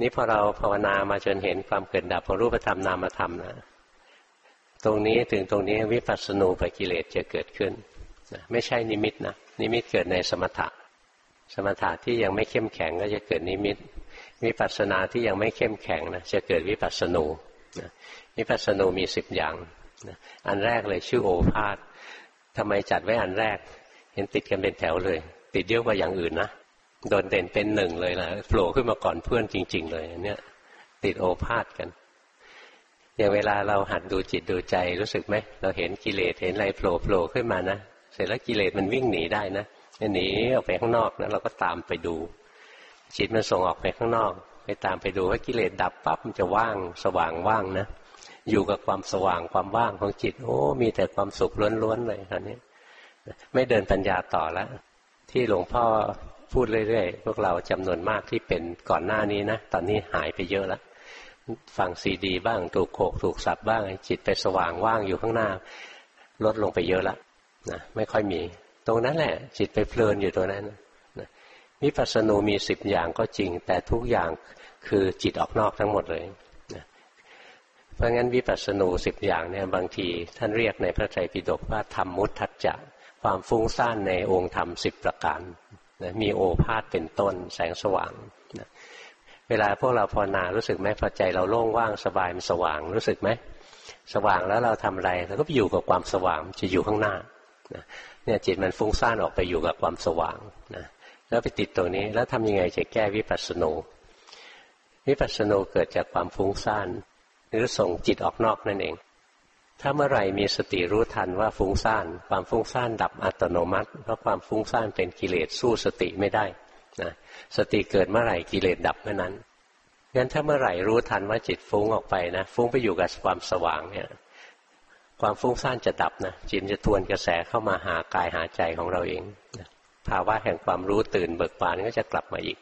นี่พอเราภาวนามาจนเห็นความเกิดดับของรูปธรรมนามธรรมนะตรงนี้ถึงตรงนี้วิปัสสนูปกิเลสจะเกิดขึ้นนะไม่ใช่นิมิตนะนิมิตเกิดในสมถะ สมถะที่ยังไม่เข้มแข็งก็จะเกิดนิมิตวิปัสสนาที่ยังไม่เข้มแข็งนะจะเกิดวิปัสสนูนะวิปัสสนูมีสิบอย่างนะอันแรกเลยชื่อโอภาษทำไมจัดไว้อันแรก เห็นติดกันเป็นแถวเลย ติดเยอะกว่าอย่างอื่นนะ โดนเด่นเป็นหนึ่งเลยล่ะโผล่ขึ้นมาก่อนเพื่อนจริง ๆ เลยเนี่ยติดโอภาษกัน อย่างเวลาเราหัดดูจิตดูใจรู้สึกไหมเราเห็นกิเลสเห็นอะไรโผล่โผล่ขึ้นมานะเสร็จแล้วกิเลสมันวิ่งหนีได้นะหนีออกไปข้างนอกนะเราก็ตามไปดู จิตมันส่งออกไปข้างนอก ไปตามไปดูว่ากิเลสดับปั๊บมันจะว่างสว่างว่างนะอยู่กับความสว่างความว่างของจิต โอ้มีแต่ความสุขล้วนๆเลยตอนนี้ไม่เดินปัญญาต่อแล้วที่หลวงพ่อ พูดเรื่อยๆ พวกเราจำนวนมากที่เป็นก่อนหน้านี้นะ ตอนนี้หายไปเยอะแล้วฟังซีดี บ้างถูกโขกถูกสับบ้างจิตไปสว่างว่างอยู่ข้างหน้า ลดลงไปเยอะแล้วนะไม่ค่อยมี ตรงนั้นแหละ จิตไปเพลินอยู่ตัวนั้นนะวิปัสสนูมีสิบอย่างก็จริง แต่ทุกอย่างคือจิตออกนอกทั้งหมดเลยนะเพราะงั้นวิปัสสนูสิบอย่างเนี่ยบางที ท่านเรียกในพระไตรปิฎกว่าธรรมมุตทัจจะความฟุ้งซ่านในองค์ธรรมสิบประการ นะมีโอภาษเป็นต้นแสงสว่างนะเวลาพวกเราภาวนารู้สึกไหมพอใจเราโล่งว่างสบายมันสว่างรู้สึกไหมสว่างแล้วเราทำอะไรเราก็ไปอยู่กับความสว่างจะอยู่ข้างหน้านะเนี่ยจิตมันฟุ้งซ่านออกไปอยู่กับความสว่างนะแล้วไปติดตรงนี้แล้วทำยังไงจะแก้วิปัสสนูวิปัสสนูเกิดจากความฟุ้งซ่านหรือส่งจิตออกนอกนั่นเอง ถ้าเมื่อไหร่มีสติรู้ทันว่าฟุ้งซ่าน ความฟุ้งซ่านดับอัตโนมัติ เพราะความฟุ้งซ่านเป็นกิเลสสู้สติไม่ได้นะสติเกิดเมื่อไหร่กิเลสดับเมื่อนั้นงั้นถ้าเมื่อไหร่รู้ทันว่าจิตฟุ้งออกไปนะฟุ้งไปอยู่กับความสว่างเนี่ยความฟุ้งซ่านจะดับนะจิตจะทวนกระแสเข้ามาหากายหาใจของเราเองภาวะแห่งความรู้ตื่นเบิกบานก็จะกลับมาอีก